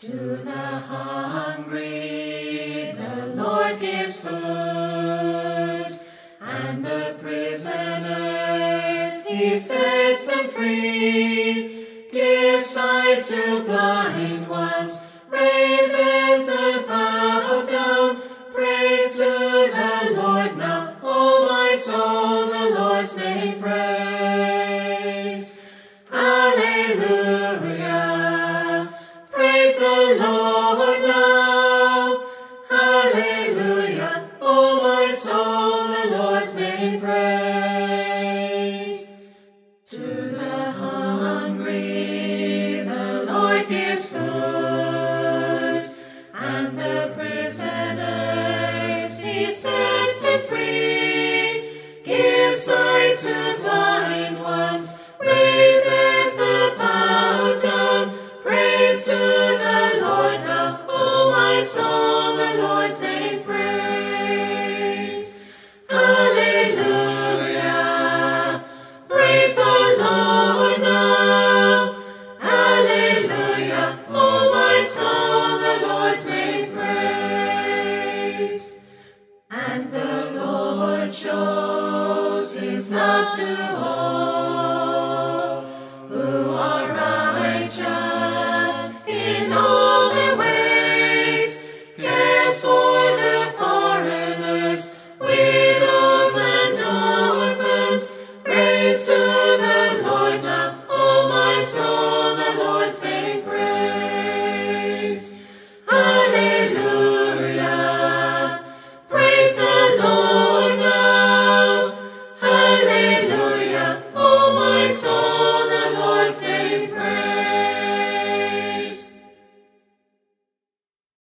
To the hungry the Lord gives food, and the prisoners he sets them free. Gives sight to blind ones, And the Lord shows his love to all.